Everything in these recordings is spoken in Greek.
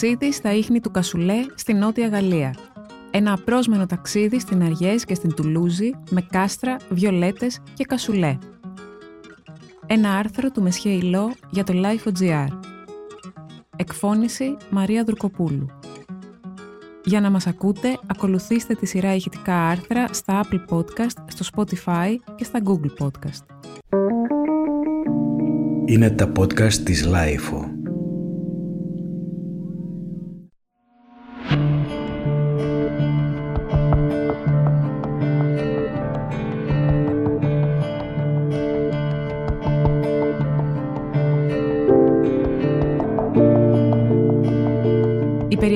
ταξίδι στα ίχνη του Κασουλέ στη Νότια Γαλλία. Ένα απρόσμενο ταξίδι στην Αριές και στην Τουλούζη με κάστρα, βιολέτες και κασουλέ. Ένα άρθρο του Μεσχέ Ιλό για το Life.gr. Εκφώνηση Μαρία Δουρκοπούλου. Για να μας ακούτε, ακολουθήστε τη σειρά ηχητικά άρθρα στα Apple Podcast, στο Spotify και στα Google Podcast. Είναι τα podcast της Lifeo.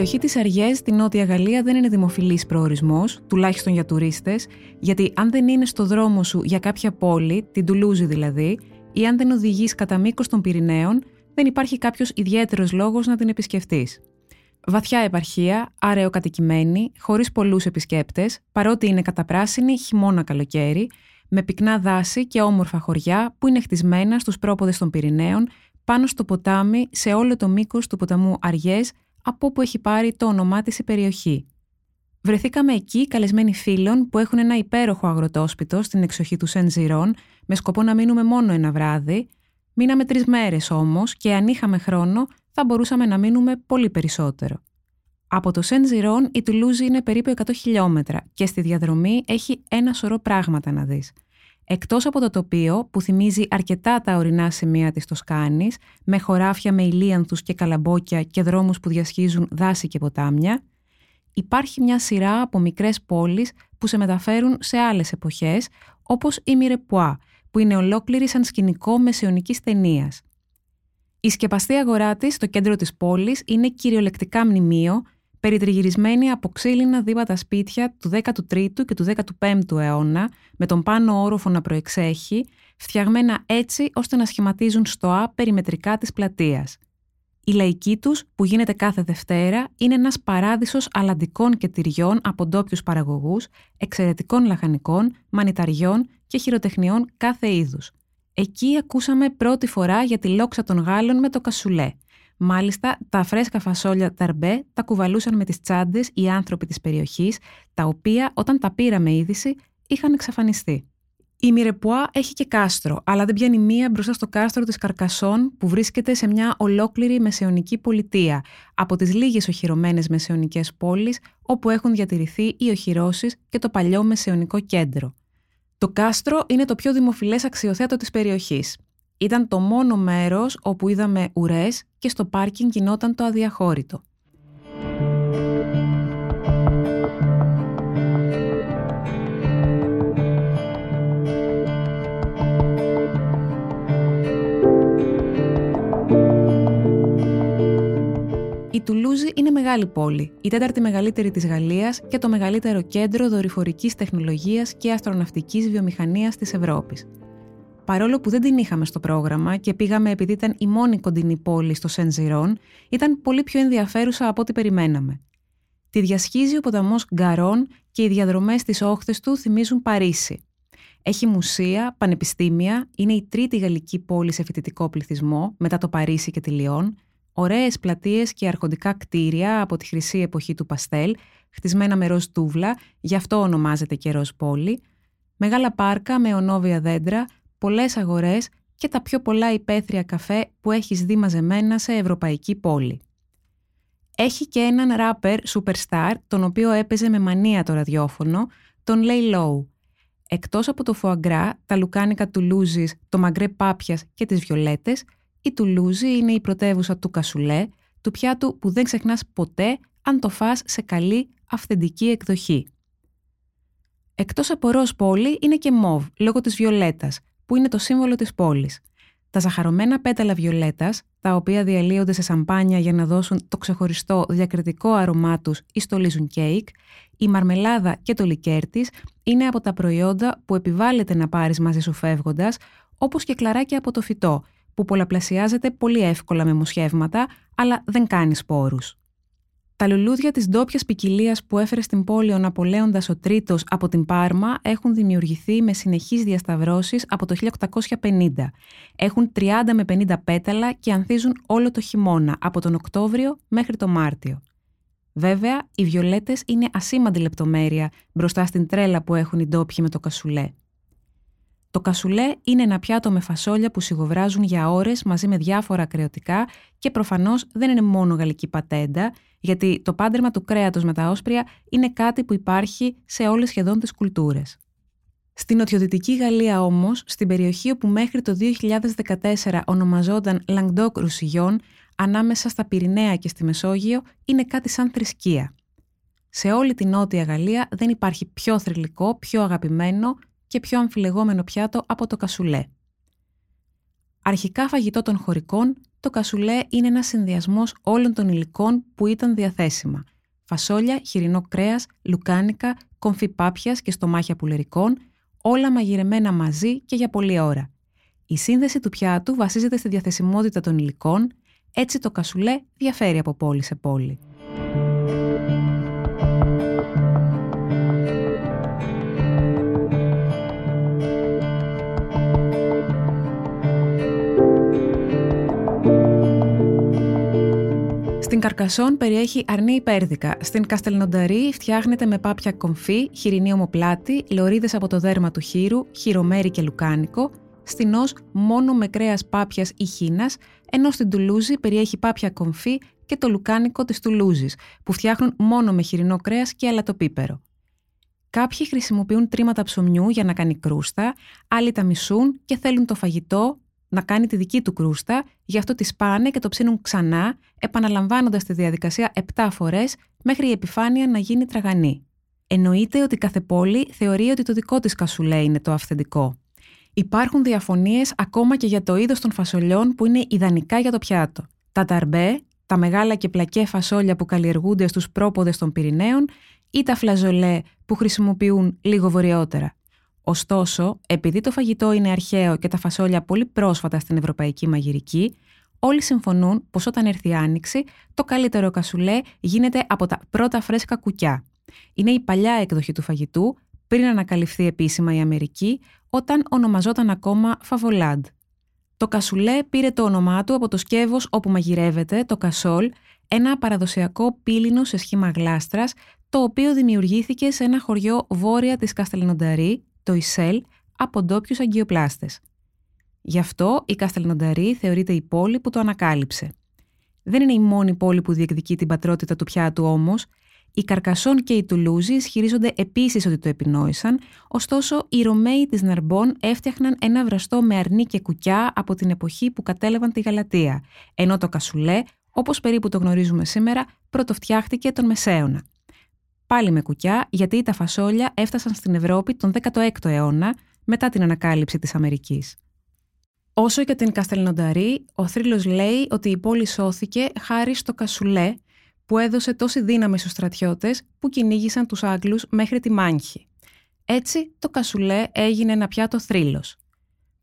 Περιοχή της Αριές στη Νότια Γαλλία δεν είναι δημοφιλής προορισμός, τουλάχιστον για τουρίστες, γιατί αν δεν είναι στο δρόμο σου για κάποια πόλη, την Τουλούζη δηλαδή, ή αν δεν οδηγείς κατά μήκος των Πυρηναίων, δεν υπάρχει κάποιος ιδιαίτερος λόγος να την επισκεφτείς. Βαθιά επαρχία, αραιοκατοικημένη, χωρίς πολλούς επισκέπτες, παρότι είναι καταπράσινη χειμώνα καλοκαίρι, με πυκνά δάση και όμορφα χωριά που είναι χτισμένα στους πρόποδες των Πυρηναίων, πάνω στο ποτάμι σε όλο το μήκος του ποταμού Αριές από όπου έχει πάρει το όνομά της η περιοχή. Βρεθήκαμε εκεί καλεσμένοι φίλων που έχουν ένα υπέροχο αγροτόσπιτο στην εξοχή του Σεν Ζηρών με σκοπό να μείνουμε μόνο ένα βράδυ. Μείναμε τρεις μέρες όμως και αν είχαμε χρόνο θα μπορούσαμε να μείνουμε πολύ περισσότερο. Από το Σεν Ζηρών η Τουλούζη είναι περίπου 100 χιλιόμετρα και στη διαδρομή έχει ένα σωρό πράγματα να δεις. Εκτός από το τοπίο που θυμίζει αρκετά τα ορεινά σημεία της Τοσκάνης, με χωράφια με ηλίανθους και καλαμπόκια και δρόμους που διασχίζουν δάση και ποτάμια, υπάρχει μια σειρά από μικρές πόλεις που σε μεταφέρουν σε άλλες εποχές, όπως η Μιρεπουά, που είναι ολόκληρη σαν σκηνικό μεσαιωνικής ταινίας. Η σκεπαστή αγορά της στο κέντρο της πόλης είναι κυριολεκτικά μνημείο περιτριγυρισμένη από ξύλινα δίβατα σπίτια του 13ου και του 15ου αιώνα, με τον πάνω όροφο να προεξέχει, φτιαγμένα έτσι ώστε να σχηματίζουν στοά περιμετρικά της πλατείας. Η λαϊκή τους, που γίνεται κάθε Δευτέρα, είναι ένας παράδεισος αλαντικών και τυριών από ντόπιους παραγωγούς, εξαιρετικών λαχανικών, μανιταριών και χειροτεχνιών κάθε είδους. Εκεί ακούσαμε πρώτη φορά για τη λόξα των Γάλλων με το κασουλέ – Μάλιστα, τα φρέσκα φασόλια ταρμπέ τα κουβαλούσαν με τις τσάντες οι άνθρωποι της περιοχής, τα οποία όταν τα πήραμε είδηση είχαν εξαφανιστεί. Η Μιρεπουά έχει και κάστρο, αλλά δεν πιάνει μία μπροστά στο κάστρο της Καρκασόν που βρίσκεται σε μια ολόκληρη μεσαιωνική πολιτεία, από τις λίγες οχυρωμένες μεσαιωνικές πόλεις όπου έχουν διατηρηθεί οι οχυρώσεις και το παλιό μεσαιωνικό κέντρο. Το κάστρο είναι το πιο δημοφιλές αξιοθέτο της περιοχής. Ήταν το μόνο μέρος όπου είδαμε ουρές και στο πάρκινγκ γινόταν το αδιαχώρητο. Η Τουλούζη είναι μεγάλη πόλη, η τέταρτη μεγαλύτερη της Γαλλίας και το μεγαλύτερο κέντρο δορυφορικής τεχνολογίας και αστροναυτικής βιομηχανίας της Ευρώπης παρόλο που δεν την είχαμε στο πρόγραμμα και πήγαμε επειδή ήταν η μόνη κοντινή πόλη στο Σενζιρόν, ήταν πολύ πιο ενδιαφέρουσα από ό,τι περιμέναμε. Τη διασχίζει ο ποταμός Γκαρόν και οι διαδρομές στις όχθες του θυμίζουν Παρίσι. Έχει μουσεία, πανεπιστήμια, είναι η τρίτη γαλλική πόλη σε φοιτητικό πληθυσμό μετά το Παρίσι και τη Λιόν, ωραίες πλατείες και αρχοντικά κτίρια από τη χρυσή εποχή του Παστέλ, χτισμένα με ροζ τούβλα, γι' αυτό ονομάζεται και ροζ πόλη, μεγάλα πάρκα με ονόβια δέντρα, πολλές αγορές και τα πιο πολλά υπαίθρια καφέ που έχεις δει μαζεμένα σε ευρωπαϊκή πόλη. Έχει και έναν ράπερ superstar, τον οποίο έπαιζε με μανία το ραδιόφωνο, τον Lay Low. Εκτός από το φοαγκρά, τα λουκάνικα του Λούζης, το μαγκρέ πάπιας και τις βιολέτες, η Τουλούζη είναι η πρωτεύουσα του κασουλέ, του πιάτου που δεν ξεχνάς ποτέ αν το φας σε καλή αυθεντική εκδοχή. Εκτός από ροζ πόλη είναι και μοβ, λόγω της βιολέτας, που είναι το σύμβολο της πόλης. Τα ζαχαρωμένα πέταλα βιολέτας, τα οποία διαλύονται σε σαμπάνια για να δώσουν το ξεχωριστό διακριτικό αρωμά τους ή στολίζουν κέικ, η μαρμελάδα και το λικέρ της είναι από τα προϊόντα που επιβάλλεται να πάρεις μαζί σου φεύγοντας, όπως και κλαράκια από το φυτό, που πολλαπλασιάζεται πολύ εύκολα με μοσχεύματα, αλλά δεν κάνεις σπόρους. Τα λουλούδια της ντόπιας ποικιλία που έφερε στην πόλη ο Ναπολέοντας ο Τρίτος από την Πάρμα έχουν δημιουργηθεί με συνεχείς διασταυρώσεις από το 1850. Έχουν 30 με 50 πέταλα και ανθίζουν όλο το χειμώνα, από τον Οκτώβριο μέχρι τον Μάρτιο. Βέβαια, οι βιολέτες είναι ασήμαντη λεπτομέρεια μπροστά στην τρέλα που έχουν οι ντόπιοι με το κασουλέ. Το κασουλέ είναι ένα πιάτο με φασόλια που σιγοβράζουν για ώρες μαζί με διάφορα κρεωτικά και προφανώς δεν είναι μόνο γαλλική πατέντα, γιατί το πάντρεμα του κρέατος με τα όσπρια είναι κάτι που υπάρχει σε όλες σχεδόν τις κουλτούρες. Στην νοτιοδυτική Γαλλία όμως, στην περιοχή όπου μέχρι το 2014 ονομαζόταν Languedoc Roussillon, ανάμεσα στα Πυρηναία και στη Μεσόγειο, είναι κάτι σαν θρησκεία. Σε όλη την Νότια Γαλλία δεν υπάρχει πιο θρηλυκό, πιο αγαπημένο και πιο αμφιλεγόμενο πιάτο από το κασουλέ. Αρχικά φαγητό των χωρικών, το κασουλέ είναι ένας συνδυασμός όλων των υλικών που ήταν διαθέσιμα. Φασόλια, χοιρινό κρέας, λουκάνικα, κομφή πάπιας και στομάχια πουλερικών, όλα μαγειρεμένα μαζί και για πολλή ώρα. Η σύνδεση του πιάτου βασίζεται στη διαθεσιμότητα των υλικών, έτσι το κασουλέ διαφέρει από πόλη σε πόλη. Στην Καρκασόν περιέχει αρνή υπέρδικα. Στην Καστελνονταρή φτιάχνεται με πάπια κομφή, χοιρινή ομοπλάτη, λωρίδες από το δέρμα του χείρου, χειρομέρι και λουκάνικο. Στην Ως μόνο με κρέας πάπιας ή χίνα, ενώ στην Τουλούζη περιέχει πάπια κομφή και το λουκάνικο της Τουλούζης, που φτιάχνουν μόνο με χοιρινό κρέας και αλατοπίπερο. Κάποιοι χρησιμοποιούν τρίματα ψωμιού για να κάνει κρούστα, άλλοι τα μισούν και θέλουν το φαγητό να κάνει τη δική του κρούστα, γι' αυτό τη σπάνε και το ψήνουν ξανά, επαναλαμβάνοντας τη διαδικασία 7 φορές μέχρι η επιφάνεια να γίνει τραγανή. Εννοείται ότι κάθε πόλη θεωρεί ότι το δικό της κασουλέ είναι το αυθεντικό. Υπάρχουν διαφωνίες ακόμα και για το είδος των φασολιών που είναι ιδανικά για το πιάτο. Τα ταρμπέ, τα μεγάλα και πλακέ φασόλια που καλλιεργούνται στους πρόποδες των Πυρηναίων ή τα φλαζολέ που χρησιμοποιούν λίγο βορειότερα. Ωστόσο, επειδή το φαγητό είναι αρχαίο και τα φασόλια πολύ πρόσφατα στην ευρωπαϊκή μαγειρική, όλοι συμφωνούν πως όταν έρθει η άνοιξη, το καλύτερο κασουλέ γίνεται από τα πρώτα φρέσκα κουκιά. Είναι η παλιά έκδοχη του φαγητού, πριν ανακαλυφθεί επίσημα η Αμερική, όταν ονομαζόταν ακόμα φαβολάντ. Το κασουλέ πήρε το όνομά του από το σκεύος όπου μαγειρεύεται, το κασόλ, ένα παραδοσιακό πύλινο σε σχήμα γλάστρας, το οποίο δημιουργήθηκε σε ένα χωριό βόρεια της Καστελνονταρή, το Ισέλ από ντόπιους αγκιοπλάστες. Γι' αυτό η Καστελνονταρή θεωρείται η πόλη που το ανακάλυψε. Δεν είναι η μόνη πόλη που διεκδικεί την πατρότητα του πιάτου όμως. Οι Καρκασόν και οι Τουλούζοι ισχυρίζονται επίσης ότι το επινόησαν, ωστόσο οι Ρωμαίοι της Ναρμπόν έφτιαχναν ένα βραστό με αρνί και κουκιά από την εποχή που κατέλαβαν τη Γαλατεία, ενώ το κασουλέ, όπως περίπου το γνωρίζουμε σήμερα, πρωτοφτιάχτηκε τον Μεσαίωνα πάλι με κουκιά, γιατί τα φασόλια έφτασαν στην Ευρώπη τον 16ο αιώνα μετά την ανακάλυψη της Αμερικής. Όσο για την Καστελνονταρή, ο θρύλος λέει ότι η πόλη σώθηκε χάρη στο κασουλέ που έδωσε τόση δύναμη στους στρατιώτες που κυνήγησαν τους Άγγλους μέχρι τη Μάνχη. Έτσι, το κασουλέ έγινε ένα πιάτο θρύλος.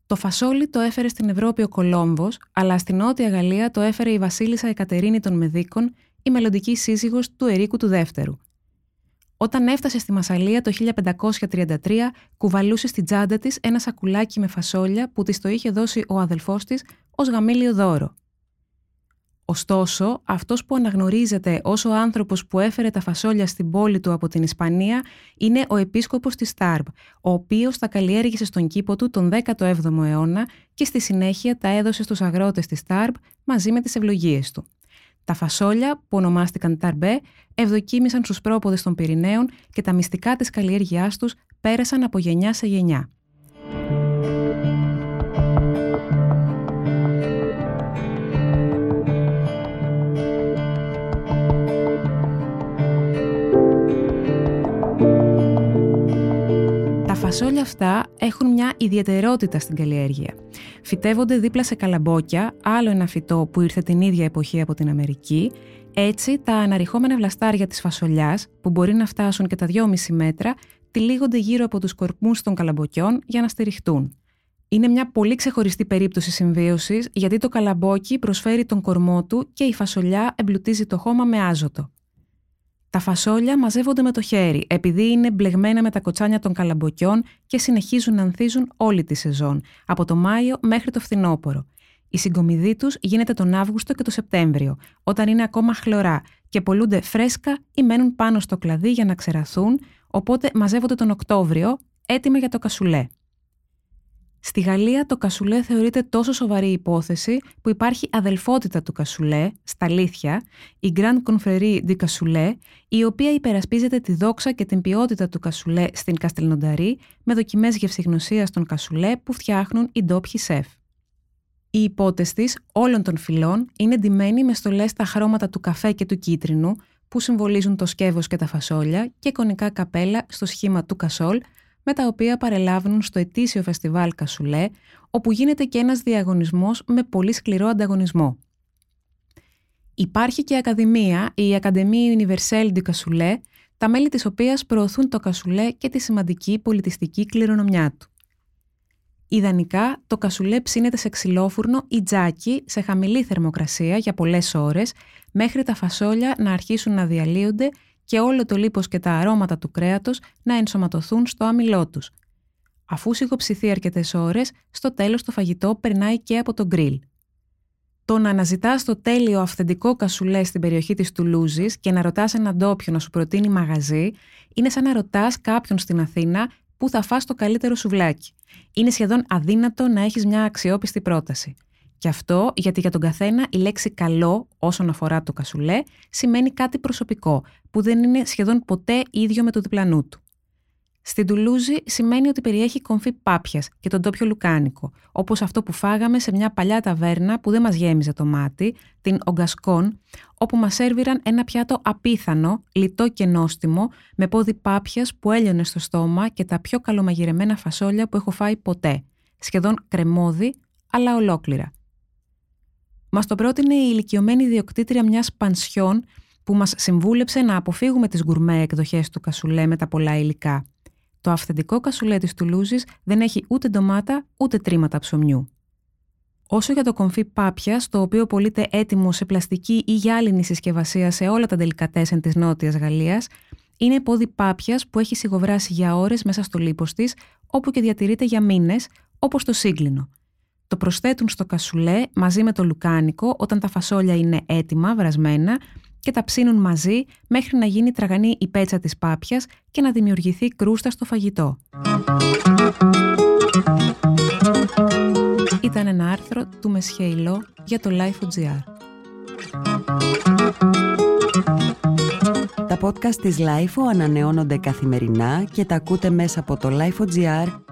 Το φασόλι το έφερε στην Ευρώπη ο Κολόμβος, αλλά στην Νότια Γαλλία το έφερε η βασίλισσα Εκατερίνη των Μεδίκων, η μελλοντική σύζυγος του Ερίκου του Δεύτερου. Όταν έφτασε στη Μασαλία το 1533, κουβαλούσε στην τσάντα της ένα σακουλάκι με φασόλια που της το είχε δώσει ο αδελφός της ως γαμήλιο δώρο. Ωστόσο, αυτός που αναγνωρίζεται ως ο άνθρωπος που έφερε τα φασόλια στην πόλη του από την Ισπανία είναι ο επίσκοπος της Τάρμπ, ο οποίος τα καλλιέργησε στον κήπο του τον 17ο αιώνα και στη συνέχεια τα έδωσε στους αγρότες της Τάρμπ μαζί με τις ευλογίες του. Τα φασόλια, που ονομάστηκαν ταρμπέ, ευδοκίμησαν στους πρόποδες των Πυρηναίων και τα μυστικά της καλλιέργειάς τους πέρασαν από γενιά σε γενιά. φασόλια αυτά έχουν μια ιδιαιτερότητα στην καλλιέργεια. Φυτεύονται δίπλα σε καλαμπόκια, άλλο ένα φυτό που ήρθε την ίδια εποχή από την Αμερική. Έτσι, τα αναρριχόμενα βλαστάρια της φασολιάς, που μπορεί να φτάσουν και τα 2,5 μέτρα, τυλίγονται γύρω από τους κορμούς των καλαμποκιών για να στηριχτούν. Είναι μια πολύ ξεχωριστή περίπτωση συμβίωσης, γιατί το καλαμπόκι προσφέρει τον κορμό του και η φασολιά εμπλουτίζει το χώμα με άζωτο. Τα φασόλια μαζεύονται με το χέρι, επειδή είναι μπλεγμένα με τα κοτσάνια των καλαμποκιών και συνεχίζουν να ανθίζουν όλη τη σεζόν, από το Μάιο μέχρι το φθινόπωρο. Η συγκομιδή τους γίνεται τον Αύγουστο και το Σεπτέμβριο, όταν είναι ακόμα χλωρά και πολλούνται φρέσκα ή μένουν πάνω στο κλαδί για να ξεραθούν, οπότε μαζεύονται τον Οκτώβριο, έτοιμα για το κασουλέ. Στη Γαλλία το κασουλέ θεωρείται τόσο σοβαρή υπόθεση που υπάρχει αδελφότητα του κασουλέ, στα αλήθεια, η Grande Confrérie du Cassoulet, η οποία υπερασπίζεται τη δόξα και την ποιότητα του κασουλέ στην Καστελνονταρή με δοκιμές γευσηγνωσίας των κασουλέ που φτιάχνουν οι ντόπιοι σεφ. Οι υπότες της όλων των φυλών είναι ντυμένοι με στολές στα χρώματα του καφέ και του κίτρινου που συμβολίζουν το σκεύος και τα φασόλια και κονικά καπέλα στο σχήμα του κασόλ με τα οποία παρελάβουν στο ετήσιο φεστιβάλ Κασουλέ, όπου γίνεται και ένας διαγωνισμός με πολύ σκληρό ανταγωνισμό. Υπάρχει και ακαδημία, η Ακαδημία Universelle du Cassoulet, τα μέλη της οποίας προωθούν το κασουλέ και τη σημαντική πολιτιστική κληρονομιά του. Ιδανικά, το κασουλέ ψήνεται σε ξυλόφουρνο ή τζάκι σε χαμηλή θερμοκρασία για πολλές ώρες, μέχρι τα φασόλια να αρχίσουν να διαλύονται και όλο το λίπος και τα αρώματα του κρέατος να ενσωματωθούν στο άμυλό τους. Αφού σιγοψηθεί αρκετές ώρες, στο τέλος το φαγητό περνάει και από το γκριλ. Το να αναζητάς το τέλειο αυθεντικό κασουλέ στην περιοχή της Τουλούζης και να ρωτάς έναν ντόπιο να σου προτείνει μαγαζί, είναι σαν να ρωτάς κάποιον στην Αθήνα που θα φας το καλύτερο σουβλάκι. Είναι σχεδόν αδύνατο να έχεις μια αξιόπιστη πρόταση. Και αυτό γιατί για τον καθένα η λέξη καλό όσον αφορά το κασουλέ σημαίνει κάτι προσωπικό που δεν είναι σχεδόν ποτέ ίδιο με το διπλανού του. Στην Τουλούζη σημαίνει ότι περιέχει κομφή πάπιας και τον τόπιο λουκάνικο, όπως αυτό που φάγαμε σε μια παλιά ταβέρνα που δεν μας γέμιζε το μάτι, την Ογκασκόν, όπου μας σέρβιραν ένα πιάτο απίθανο, λιτό και νόστιμο, με πόδι πάπιας που έλειωνε στο στόμα και τα πιο καλομαγειρεμένα φασόλια που έχω φάει ποτέ. Σχεδόν κρεμόδι, αλλά ολόκληρα. Μας το πρότεινε η ηλικιωμένη ιδιοκτήτρια μιας πανσιόν που μας συμβούλεψε να αποφύγουμε τις γκουρμέ εκδοχές του κασουλέ με τα πολλά υλικά. Το αυθεντικό κασουλέ της Τουλούζης δεν έχει ούτε ντομάτα ούτε τρίματα ψωμιού. Όσο για το κομφί πάπιας, το οποίο πωλείται έτοιμο σε πλαστική ή γυάλινη συσκευασία σε όλα τα τελικατέσεν της Νότιας Γαλλίας, είναι πόδι πάπιας που έχει σιγοβράσει για ώρες μέσα στο λίπος της, όπου και διατηρείται για μήνες, όπως το σύγκλινο. Το προσθέτουν στο κασουλέ μαζί με το λουκάνικο όταν τα φασόλια είναι έτοιμα, βρασμένα και τα ψήνουν μαζί μέχρι να γίνει τραγανή η πέτσα της πάπιας και να δημιουργηθεί κρούστα στο φαγητό. Ήταν ένα άρθρο του Μεσχέιλο για το Life.gr. Τα podcast της Life ανανεώνονται καθημερινά και τα ακούτε μέσα από το Life.gr